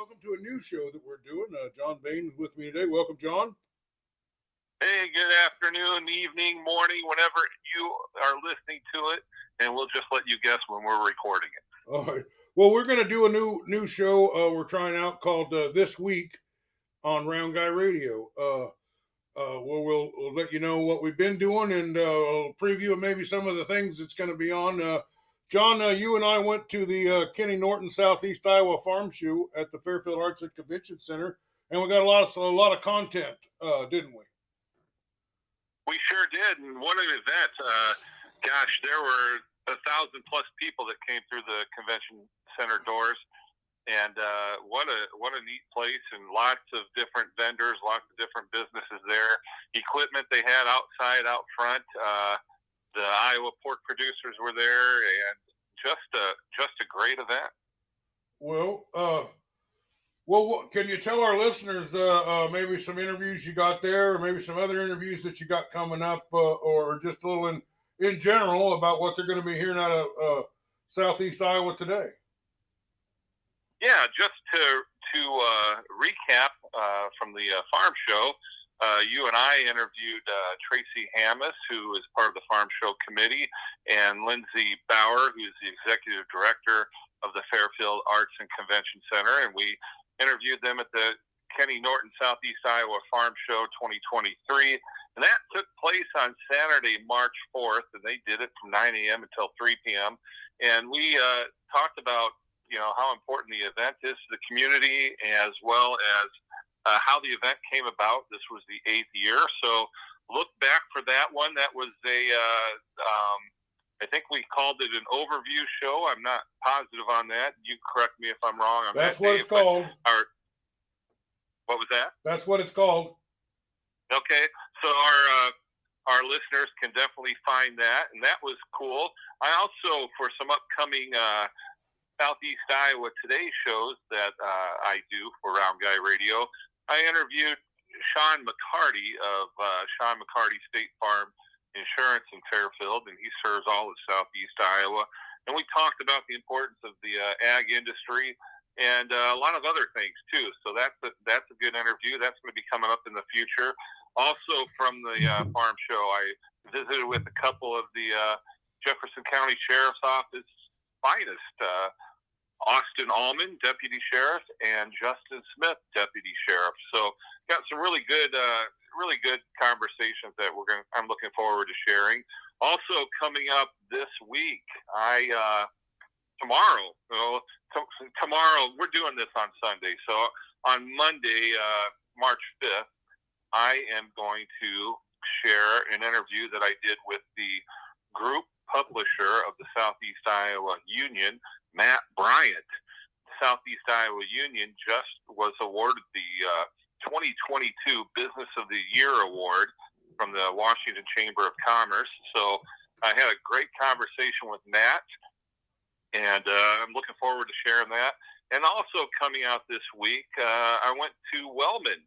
welcome to a new show that we're doing. Uh, John Bain is with me today. Welcome, John. Hey, good afternoon, evening, morning, whenever you are listening to it, and we'll just let you guess when we're recording it. All right. Well, we're going to do a new new show. Uh, we're trying out called uh, This Week on Round Guy Radio. Uh, uh, where we'll, we'll let you know what we've been doing and uh, we'll preview maybe some of the things that's going to be on. Uh, John, uh, you and I went to the uh, Kenny Norton Southeast Iowa Farm Show at the Fairfield Arts and Convention Center, and we got a lot of a lot of content, uh, didn't we? We sure did. And what an event! Uh, gosh, there were a thousand plus people that came through the convention center doors and uh, what a what a neat place and lots of different vendors lots of different businesses there equipment they had outside out front uh, the iowa pork producers were there and just a just a great event. Well uh well can you tell our listeners uh, uh, maybe some interviews you got there or maybe some other interviews that you got coming up uh, or just a little in in general about what they're going to be hearing out of uh, southeast iowa today? Yeah, just to to uh, recap uh, from the uh, farm show, uh, you and I interviewed uh, Tracy Hammis, who is part of the farm show committee, and Lindsay Bauer, who's the executive director of the Fairfield Arts and Convention Center, and we interviewed them at the Kenny Norton Southeast Iowa Farm Show 2023. And that took place on Saturday, March 4th, and they did it from 9 a.m. until 3 p.m. And we uh, talked about you know how important the event is to the community, as well as uh, how the event came about. This was the eighth year, so look back for that one. That was a uh, um, I think we called it an overview show. I'm not positive on that. You correct me if I'm wrong. On That's that, what Dave, it's called. Our, what was that? That's what it's called. Okay, so our uh, our listeners can definitely find that, and that was cool. I also, for some upcoming uh, Southeast Iowa Today shows that uh, I do for Round Guy Radio, I interviewed Sean McCarty of uh, Sean McCarty State Farm Insurance in Fairfield, and he serves all of Southeast Iowa. And we talked about the importance of the uh, ag industry and uh, a lot of other things too. So that's a, that's a good interview. That's going to be coming up in the future. Also from the uh, farm show, I visited with a couple of the uh, Jefferson County Sheriff's Office finest. Uh, Austin Allman, deputy sheriff, and Justin Smith, deputy sheriff. So got some really good, uh, really good conversations that we're going. I'm looking forward to sharing. Also coming up this week, I uh, tomorrow. Well, t- tomorrow we're doing this on Sunday. So on Monday, uh, March 5th, I am going to share an interview that I did with the group publisher of the Southeast Iowa Union, Matt Bryant. Southeast Iowa Union just was awarded the uh, 2022 Business of the Year award from the Washington Chamber of Commerce. So I had a great conversation with Matt, and uh, I'm looking forward to sharing that. And also coming out this week, uh, I went to Wellman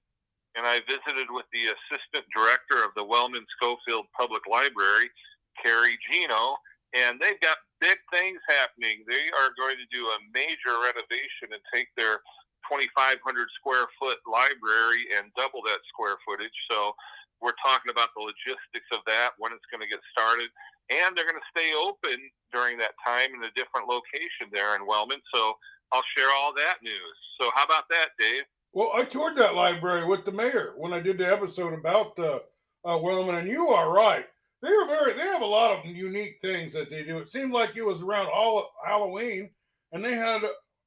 and I visited with the assistant director of the Wellman Scofield Public Library, Carrie Gino, and they've got big things happening. They are going to do a major renovation and take their 2,500 square foot library and double that square footage. So we're talking about the logistics of that, when it's going to get started, and they're going to stay open during that time in a different location there in Wellman. So I'll share all that news. So how about that, Dave? Well, I toured that library with the mayor when I did the episode about uh, uh, Wellman, and you are right they are very they have a lot of unique things that they do. It seemed like it was around all Halloween, and they had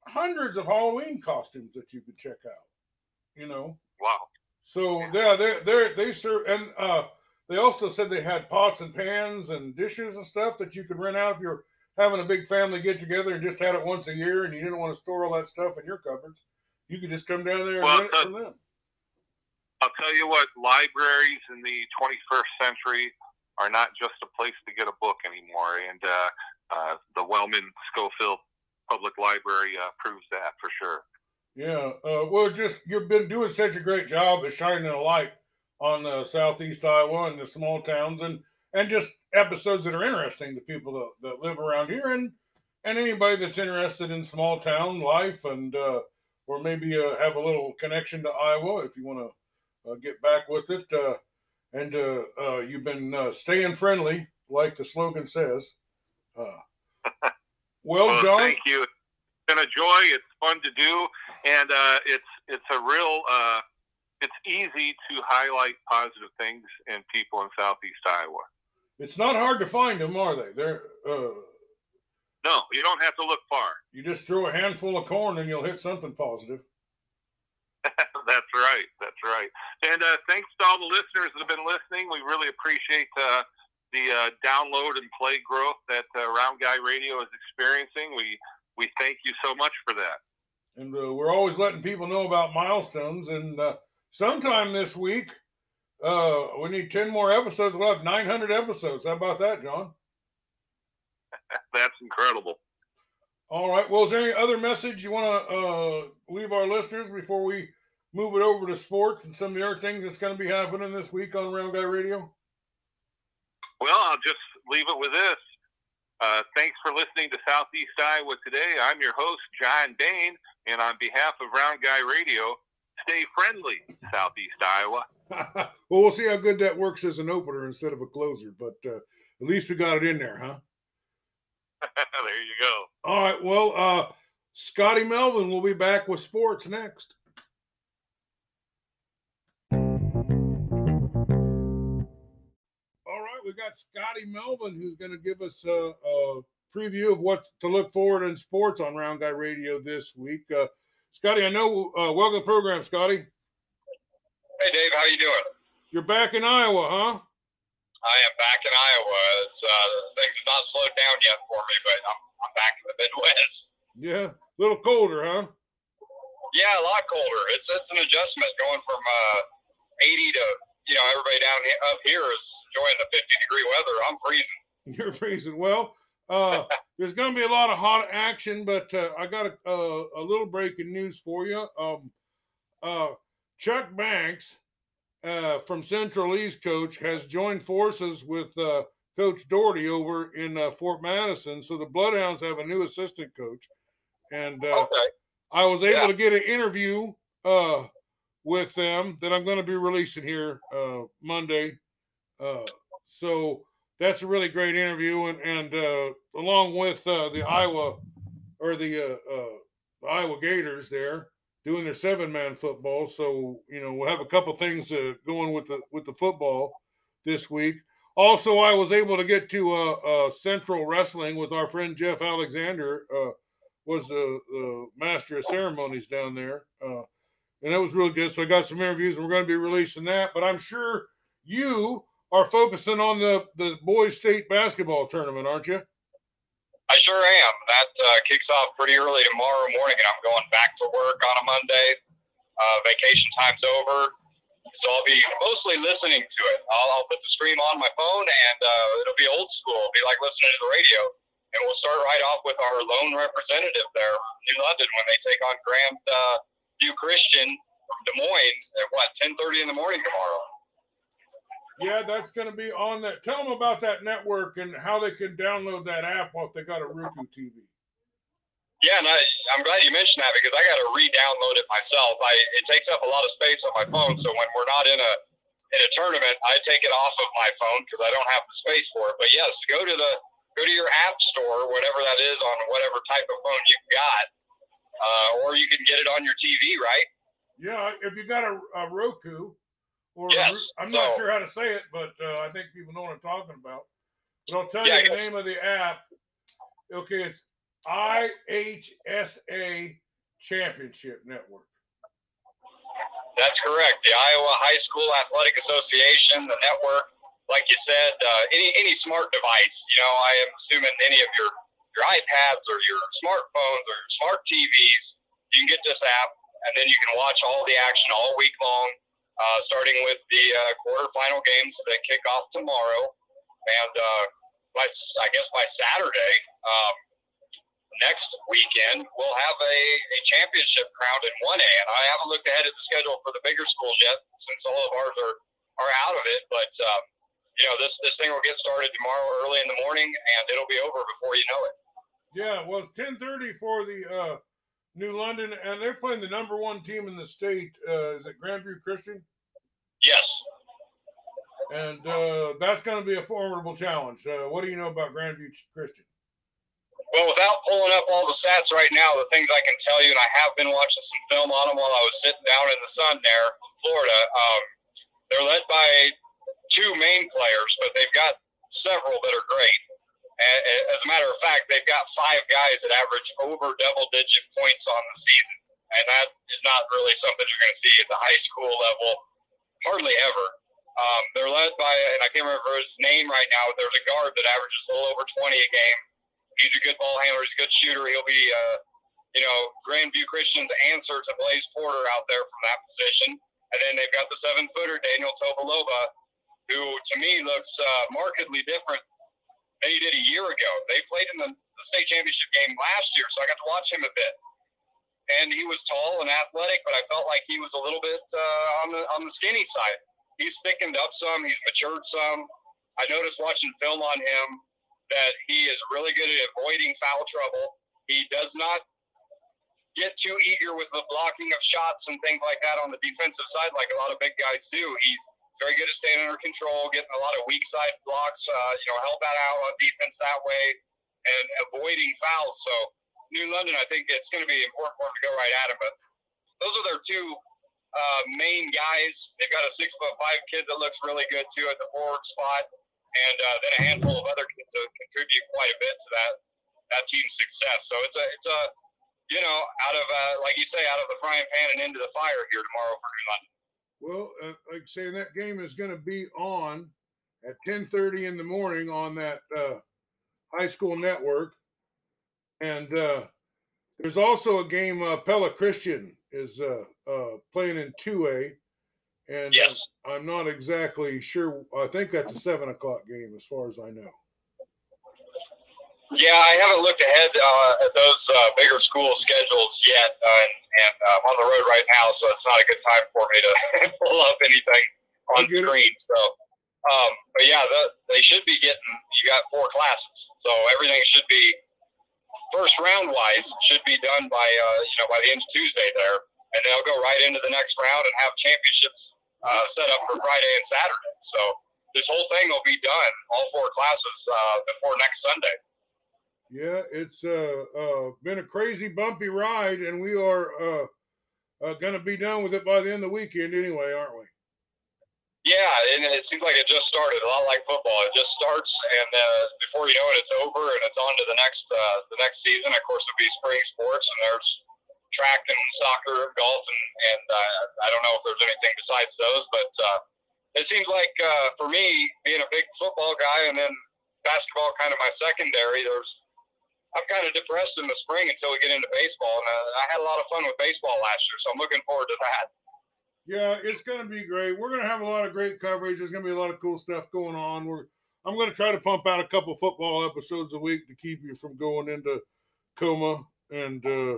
hundreds of Halloween costumes that you could check out. You know. Wow. So yeah, they they they serve and uh, they also said they had pots and pans and dishes and stuff that you could rent out if you're having a big family get together and just had it once a year and you didn't want to store all that stuff in your cupboards. You could just come down there and well, rent it from them. I'll tell you what, libraries in the 21st century are not just a place to get a book anymore. And uh, uh, the Wellman Scofield Public Library uh, proves that for sure. Yeah. Uh, well, just you've been doing such a great job of shining a light on uh, Southeast Iowa and the small towns and and just episodes that are interesting to people that, that live around here and and anybody that's interested in small town life and uh, or maybe have a little connection to Iowa if you want to get back with it. And uh, uh, you've been uh, staying friendly, like the slogan says. Uh, well, Well, John, thank you. It's been a joy. It's fun to do, and uh, it's it's a real. Uh, it's easy to highlight positive things in people in Southeast Iowa. it's not hard to find them, are they? They're uh, No, you don't have to look far. you just throw a handful of corn and you'll hit something positive. That's right. That's right. And uh, thanks to all the listeners that have been listening. We really appreciate uh, the uh, download and play growth that uh, Round Guy Radio is experiencing. We we thank you so much for that. And uh, we're always letting people know about milestones. And uh, sometime this week, uh, we need 10 more episodes. We'll have 900 episodes. How about that, John? That's incredible. All right. Well, is there any other message you want to uh, leave our listeners before we move it over to sports and some of the other things that's going to be happening this week on Round Guy Radio? Well, I'll just leave it with this. Uh, thanks for listening to Southeast Iowa today. I'm your host, John Bain, and on behalf of Round Guy Radio, stay friendly, Southeast Iowa. well, we'll see how good that works as an opener instead of a closer, but uh, at least we got it in there, huh? there you go. All right. Well, uh, Scotty Melvin will be back with sports next. Got Scotty Melvin who's going to give us a, a, preview of what to look forward in sports on Round Guy Radio this week. Uh, Scotty, I know. Uh, welcome to the program, Scotty. Hey Dave, how you doing? You're back in Iowa, huh? I am back in Iowa. It's uh, things have not slowed down yet for me, but I'm I'm back in the Midwest. Yeah, a little colder, huh? Yeah, a lot colder. It's it's an adjustment going from uh, 80 to you know everybody down he- up here is enjoying the 50 degree weather. I'm freezing. You're freezing. Well, uh, there's going to be a lot of hot action, but uh, I got a, a, a little breaking news for you. Um, uh, Chuck Banks uh, from Central East Coach has joined forces with uh, Coach Doherty over in uh, Fort Madison. So the Bloodhounds have a new assistant coach, and uh, Okay. I was able Yeah. to get an interview uh, with them that I'm going to be releasing here uh, Monday. Uh, so that's a really great interview, and and uh, along with uh, the Iowa or the uh, uh, Iowa Gators there doing their seven man football. So you know we'll have a couple things going with the with the football this week. Also, I was able to get to Central Wrestling with our friend Jeff Alexander. Was the, the master of ceremonies down there. Uh, and that was really good. So I got some interviews and we're going to be releasing that. But I'm sure you are focusing on the, the boys state basketball tournament, aren't you? I sure am. That uh, kicks off pretty early tomorrow morning, and I'm going back to work on a Monday. Uh, vacation time's over, so I'll be mostly listening to it. I'll, I'll put the stream on my phone, and uh, it'll be old school. It'll be like listening to the radio. And we'll start right off with our lone representative there, New London, when they take on Grand View Christian from Des Moines at what 10:30 in the morning tomorrow. Yeah, that's going to be on that. Tell them about that network and how they can download that app if they got a Roku TV. Yeah, and I, I'm glad you mentioned that because I got to re-download it myself. I it takes up a lot of space on my phone, so when we're not in a in a tournament, I take it off of my phone because I don't have the space for it. But yes, go to the go to your app store, whatever that is, on whatever type of phone you've got, uh, or you can get it on your TV, right? Yeah, if you got a, a Roku, or Yes, I'm not sure how to say it, but uh, I think people know what I'm talking about. But I'll tell Yeah, you the name of the app. Okay, it's IHSA Championship Network. That's correct. The Iowa High School Athletic Association, the network, like you said, uh, any any smart device. You know, I am assuming any of your your iPads or your smartphones or your smart TVs, you can get this app, and then you can watch all the action all week long, uh, starting with the uh, quarterfinal games that kick off tomorrow, and uh, by I guess by Saturday. Um, next weekend we'll have a, a championship crowned in 1A, and I haven't looked ahead at the schedule for the bigger schools yet, since all of ours are, are out of it. But um, you know, this this thing will get started tomorrow early in the morning, and it'll be over before you know it. Yeah, well, it's 10:30 for the uh, New London, and they're playing the number one team in the state. Uh, is it Grandview Christian? Yes. And uh, that's going to be a formidable challenge. Uh, what do you know about Grandview Christian? Well, without pulling up all the stats right now, the things I can tell you, and I have been watching some film on them while I was sitting down in the sun there in Florida. Um, they're led by two main players, but they've got several that are great. As a matter of fact, they've got five guys that average over double digit points on the season. And that is not really something you're going to see at the high school level, hardly ever. Um, they're led by, and I can't remember his name right now, but there's a guard that averages a little over 20 a game. He's a good ball handler, he's a good shooter. He'll be, uh, you know, Grandview Christian's answer to Blaze Porter out there from that position. And then they've got the seven footer, Daniel Tobaloba, who to me looks uh, markedly different than he did a year ago. They played in the, the state championship game last year, so I got to watch him a bit. And he was tall and athletic, but I felt like he was a little bit uh, on the on the skinny side. He's thickened up some. He's matured some. I noticed watching film on him that he is really good at avoiding foul trouble. He does not get too eager with the blocking of shots and things like that on the defensive side, like a lot of big guys do. He's very good at staying under control, getting a lot of weak side blocks, uh, you know, help that out on defense that way, and avoiding fouls. So New London, I think it's going to be important for him to go right at him. But those are their two uh, main guys. They've got a six foot five kid that looks really good too at the forward spot, and uh, then a handful of other kids that contribute quite a bit to that that team's success. So it's a it's a you know out of uh, like you say out of the frying pan and into the fire here tomorrow for New London. Well, uh, like saying that game is going to be on at 10:30 in the morning on that uh, high school network, and uh, there's also a game. Uh, Pella Christian is uh, uh, playing in 2A, and uh, yes. I'm not exactly sure. I think that's a seven o'clock game, as far as I know. Yeah, I haven't looked ahead uh, at those uh, bigger school schedules yet, uh, and, and I'm on the road right now, so it's not a good time for me to pull up anything on screen. So, um, but yeah, the, they should be getting. You got four classes, so everything should be first round wise should be done by uh, you know by the end of Tuesday there, and they'll go right into the next round and have championships uh, set up for Friday and Saturday. So this whole thing will be done, all four classes uh, before next Sunday. Yeah, it's uh, uh, been a crazy bumpy ride, and we are uh, uh, going to be done with it by the end of the weekend anyway, aren't we? Yeah, and it seems like it just started. A lot like football, it just starts, and uh, before you know it, it's over, and it's on to the next uh, the next season. Of course, it'll be spring sports, and there's track and soccer, golf, and and uh, I don't know if there's anything besides those, but uh, it seems like uh, for me, being a big football guy, and then basketball kind of my secondary. There's I'm kind of depressed in the spring until we get into baseball, and uh, I had a lot of fun with baseball last year, so I'm looking forward to that. Yeah, it's going to be great. We're going to have a lot of great coverage. There's going to be a lot of cool stuff going on. We're I'm going to try to pump out a couple football episodes a week to keep you from going into coma. And uh,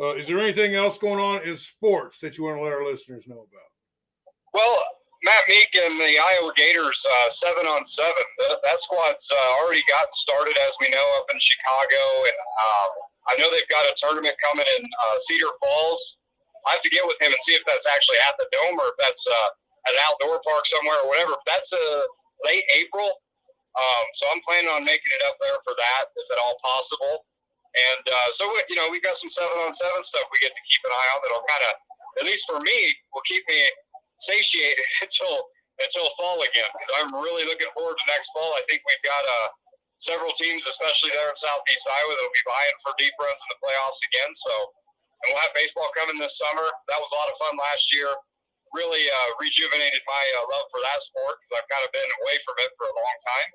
uh, is there anything else going on in sports that you want to let our listeners know about? Well, Matt Meek and the Iowa Gators uh, seven on seven. That, that squad's uh, already gotten started, as we know, up in Chicago, and uh, I know they've got a tournament coming in uh, Cedar Falls. I have to get with him and see if that's actually at the dome or if that's uh, at an outdoor park somewhere or whatever. That's a late April, um, so I'm planning on making it up there for that, if at all possible. And uh, so, you know, we've got some seven on seven stuff we get to keep an eye on that'll kind of, at least for me, will keep me satiated until until fall again because I'm really looking forward to next fall. I think we've got uh, several teams, especially there in Southeast Iowa, that'll be vying for deep runs in the playoffs again. So, and we'll have baseball coming this summer. That was a lot of fun last year. Really uh, rejuvenated my uh, love for that sport because I've kind of been away from it for a long time.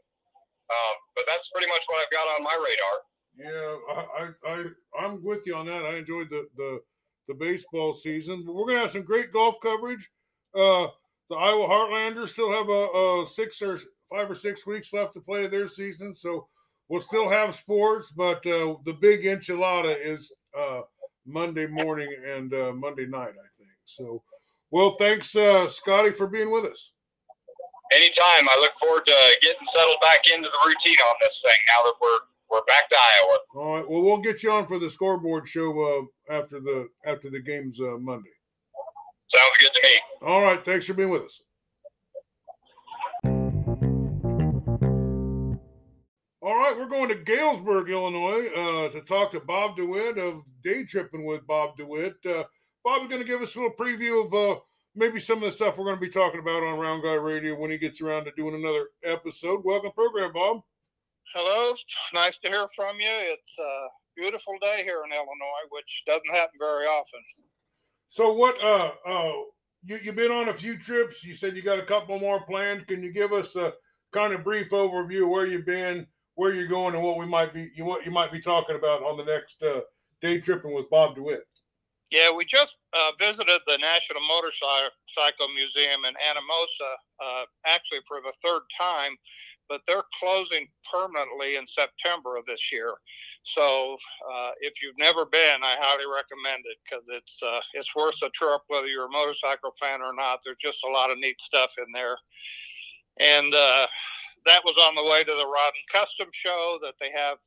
Um, but that's pretty much what I've got on my radar. Yeah, I, I, I'm with you on that. I enjoyed the, the, the baseball season. But we're to have some great golf coverage. Uh, the Iowa Heartlanders still have a, a, six or five or six weeks left to play their season, so we'll still have sports. But uh, the big enchilada is uh, Monday morning and uh, Monday night, I think. So, well, thanks, uh, Scotty, for being with us. Anytime. I look forward to getting settled back into the routine on this thing now that we're we're back to Iowa. All right. Well, we'll get you on for the scoreboard show uh, after the after the game's uh, Monday. Sounds good to me. All right. Thanks for being with us. All right, we're going to Galesburg, Illinois, uh, to talk to Bob DeWitt of Day Tripping with Bob DeWitt. Uh, Bob is going to give us a little preview of uh, maybe some of the stuff we're going to be talking about on Round Guy Radio when he gets around to doing another episode. Welcome, program, Bob. Hello, nice to hear from you. It's a beautiful day here in Illinois, which doesn't happen very often. So, what? Uh, uh, you you've been on a few trips. You said you got a couple more planned. Can you give us a kind of brief overview of where you've been? where you're going and what we might be you what you might be talking about on the next uh, day tripping with Bob DeWitt. Yeah, we just uh, visited the National Motorcycle Museum in Anamosa, uh, actually for the third time, but they're closing permanently in September of this year. So uh, if you've never been, I highly recommend it because it's uh, it's worth a trip whether you're a motorcycle fan or not. There's just a lot of neat stuff in there, and uh, that was on the way to the Rod and Custom Show that they have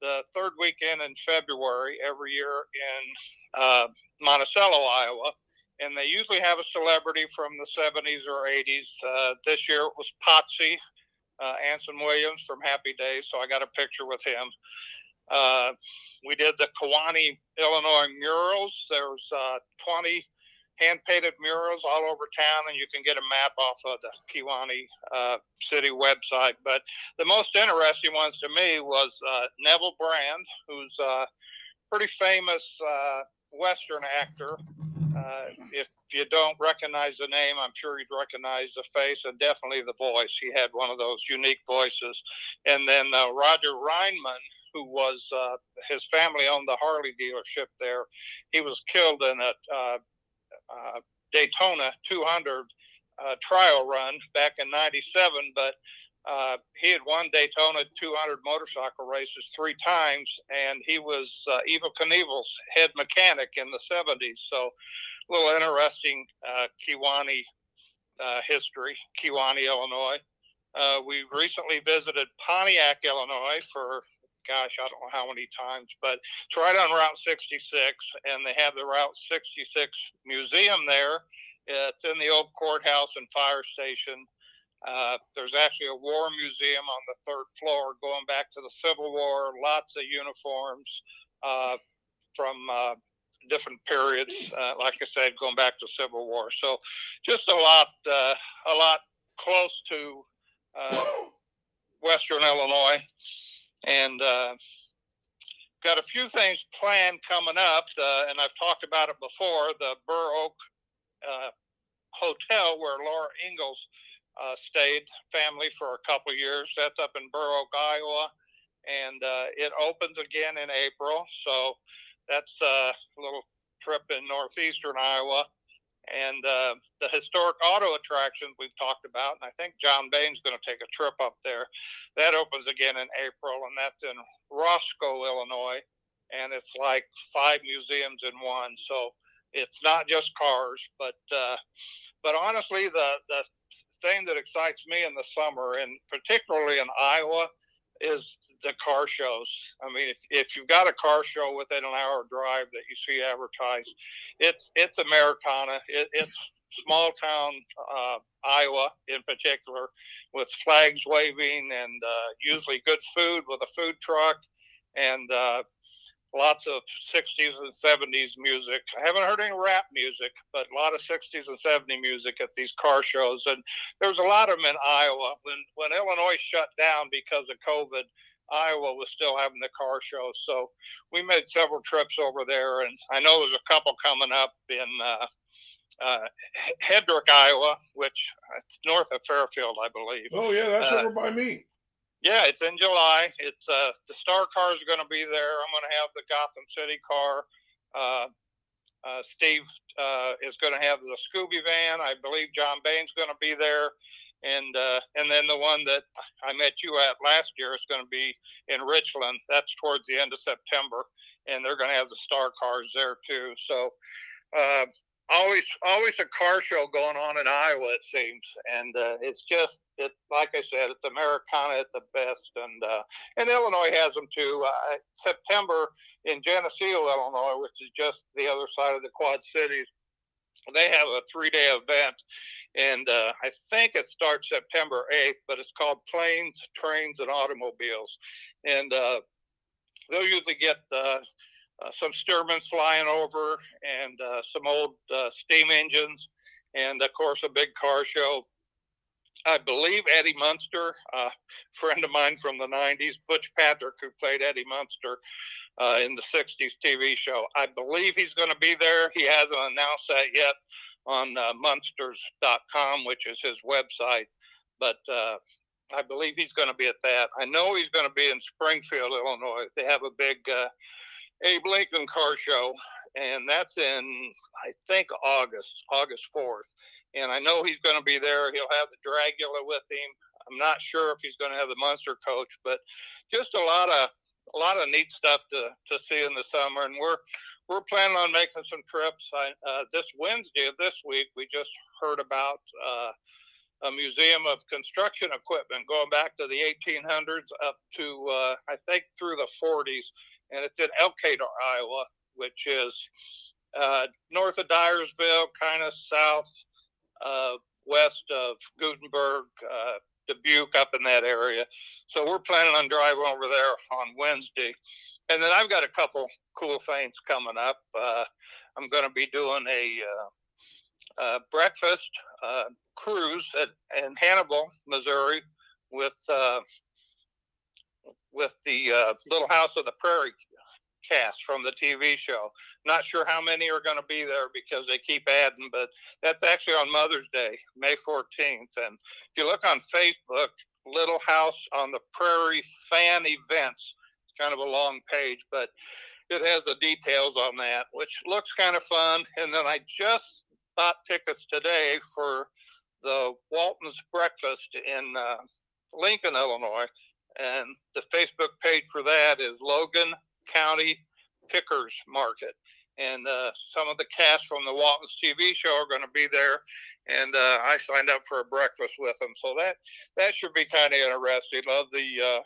the third weekend in February every year in uh, Monticello, Iowa. And they usually have a celebrity from the 70s or 80s. Uh, this year it was Potsy, uh, Anson Williams from Happy Days. So I got a picture with him. Uh, we did the Kewanee, Illinois murals. There's uh, 20 hand painted murals all over town, and you can get a map off of the Kewanee uh, City website. But the most interesting ones to me was uh, Neville Brand, who's a pretty famous uh, Western actor. Uh, if you don't recognize the name, I'm sure you'd recognize the face and definitely the voice. He had one of those unique voices. And then uh, Roger Reiman, who was uh, his family owned the Harley dealership there. He was killed in a uh, uh, Daytona 200 uh, trial run back in 97, but uh, he had won Daytona 200 motorcycle races three times, and he was uh, Evel Knievel's head mechanic in the 70s. So, a little interesting uh, Kewanee uh, history, Kewanee, Illinois. Uh, we recently visited Pontiac, Illinois for gosh, I don't know how many times, but it's right on Route 66, and they have the Route 66 museum there. It's in the old courthouse and fire station. Uh, there's actually a war museum on the third floor going back to the Civil War, lots of uniforms uh, from uh, different periods. Uh, like I said, going back to Civil War. So just a lot, uh, a lot close to Western Illinois and got a few things planned coming up. And I've talked about it before. The Burr Oak Hotel, where Laura Ingalls uh, stayed, family for a couple of years. That's up in Burr Oak, Iowa, and uh, it opens again in April. So that's a little trip in northeastern Iowa and uh, the historic auto attractions we've talked about. And I think John Bain's going to take a trip up there. That opens again in April, and that's in Roscoe, Illinois. And it's like five museums in one. So it's not just cars, but uh, but honestly, the the thing that excites me in the summer, and particularly in Iowa, is the car shows. I mean, if, if you've got a car show within an hour drive that you see advertised, it's it's Americana. It, it's small town uh, Iowa in particular, with flags waving and uh, usually good food with a food truck and uh, lots of 60s and 70s music. I haven't heard any rap music, but a lot of 60s and 70s music at these car shows. And there's a lot of them in Iowa. When when Illinois shut down because of COVID, Iowa was still having the car show. So we made several trips over there, and I know there's a couple coming up in uh, uh, Hedrick, Iowa, which it's north of Fairfield, I believe. Oh yeah, that's uh, over by me. Yeah, it's in July. It's uh, the Star cars are going to be there. I'm going to have the Gotham City car. Uh, uh, Steve uh, is going to have the Scooby van. I believe John Bain's going to be there and uh, and then the one that I met you at last year is going to be in Richland. That's towards the end of September, and they're going to have the star cars there too. So uh, always always a car show going on in Iowa it seems. And uh, it's just it like I said it's Americana at the best. And uh, and Illinois has them too. Uh, September in Geneseo Illinois which is just the other side of the Quad Cities they have a three day event. And uh, I think it starts September 8th but it's called Planes Trains and Automobiles. And uh, they'll usually get uh, uh, some Stearmans flying over and uh, some old uh, steam engines, and of course a big car show. I believe Eddie Munster, a friend of mine from the 90s, Butch Patrick, who played Eddie Munster uh, in the 60s TV show. I believe he's going to be there. He hasn't announced that yet on uh, munsters.com, which is his website, but uh, I believe he's going to be at that. I know he's going to be in Springfield, Illinois. They have a big uh, Abe Lincoln car show, and that's in I think August, August fourth. And I know he's going to be there. He'll have the Dragula with him. I'm not sure if he's going to have the Munster coach, but just a lot of a lot of neat stuff to to see in the summer. And we're we're planning on making some trips. I, uh, this Wednesday of this week, we just heard about uh, a museum of construction equipment going back to the 1800s up to uh, I think through the 40s and it's in Elkader, Iowa, which is uh, north of Dyersville, kind of south uh, west of Guttenberg, uh, Dubuque, up in that area. So we're planning on driving over there on Wednesday, and then I've got a couple cool things coming up. Uh, I'm going to be doing a uh, breakfast uh, cruise at in Hannibal, Missouri, with with the uh, Little House of the Prairie cast from the TV show. Not sure how many are going to be there because they keep adding, but that's actually on Mother's Day, May 14th. And if you look on Facebook, Little House on the Prairie fan events, it's kind of a long page, but it has the details on that, which looks kind of fun. And then I just bought tickets today for the Walton's Breakfast in uh, Lincoln, Illinois and the Facebook page for that is Logan County Pickers Market. And uh, some of the cast from the Walton's TV show are going to be there, and uh, I signed up for a breakfast with them. So that that should be kind of interesting. Love the uh,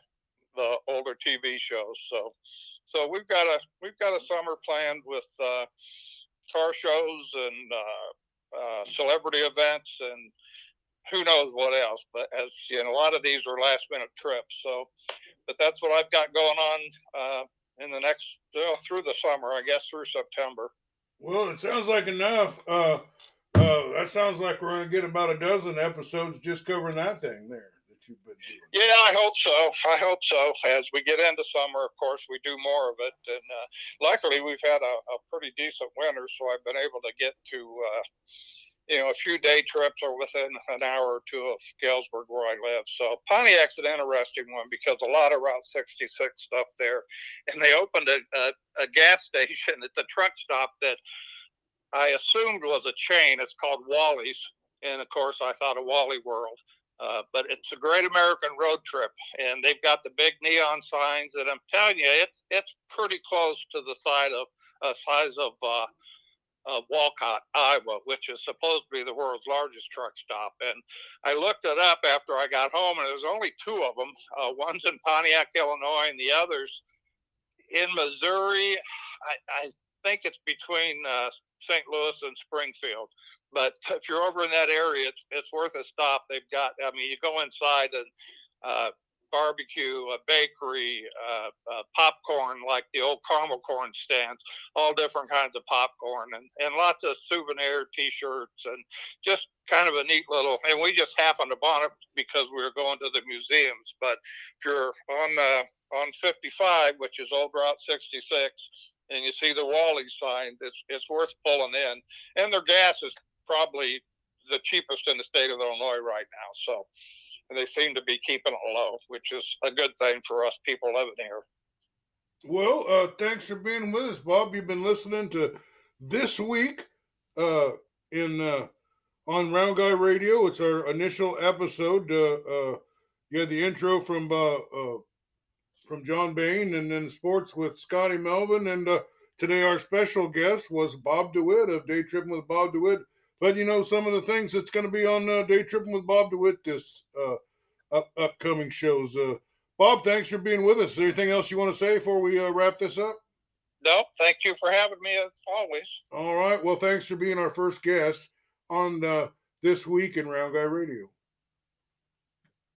the older TV shows. So so we've got a we've got a summer planned with uh, car shows and uh, uh, celebrity events and who knows what else. But as you know, a lot of these are last minute trips. So, but that's what I've got going on uh, in the next well, through the summer, I guess through September. Well, it sounds like enough. Uh, uh, that sounds like we're going to get about a dozen episodes just covering that thing there you've been doing. Yeah, I hope so. I hope so. As we get into summer, of course, we do more of it. And uh, luckily, we've had a, a, pretty decent winter, so I've been able to get to uh, you know, a few day trips are within an hour or two of Galesburg where I live. So Pontiac's an interesting one because a lot of Route 66 stuff there. And they opened a, a, a gas station at the truck stop that I assumed was a chain. It's called Wally's. And of course, I thought of Wally World. Uh, but it's a great American road trip, and they've got the big neon signs. And I'm telling you, it's it's pretty close to the side of uh, size of uh, of Walcott, Iowa, which is supposed to be the world's largest truck stop. And I looked it up after I got home, and there's only two of them. Uh, one's in Pontiac, Illinois, and the other's in Missouri. I, I think it's between uh, St. Louis and Springfield. But if you're over in that area, it's, it's worth a stop. They've got, I mean, you go inside and uh, barbecue, a bakery, uh, uh, popcorn like the old caramel corn stands, all different kinds of popcorn, and, and lots of souvenir T-shirts, and just kind of a neat little. And we just happened upon it because we were going to the museums. But if you're on uh, on 55, which is Old Route 66, and you see the Wally signs, it's it's worth pulling in. And their gas is probably the cheapest in the state of Illinois right now. So and they seem to be keeping it low, which is a good thing for us people living here. Well, uh, thanks for being with us, Bob. You've been listening to this week uh, in uh, on Round Guy Radio. It's our initial episode. Uh, uh, you had the intro from uh, from John Bain, and then sports with Scotty Melvin. And today our special guest was Bob DeWitt of Day Tripping with Bob DeWitt. Letting you know some of the things that's going to be on uh, Day Tripping with Bob DeWitt this uh, up, upcoming shows. Uh, Bob, thanks for being with us. Is there anything else you want to say before we uh, wrap this up? Nope. Thank you for having me as always. All right. Well, thanks for being our first guest on uh, this week in Round Guy Radio.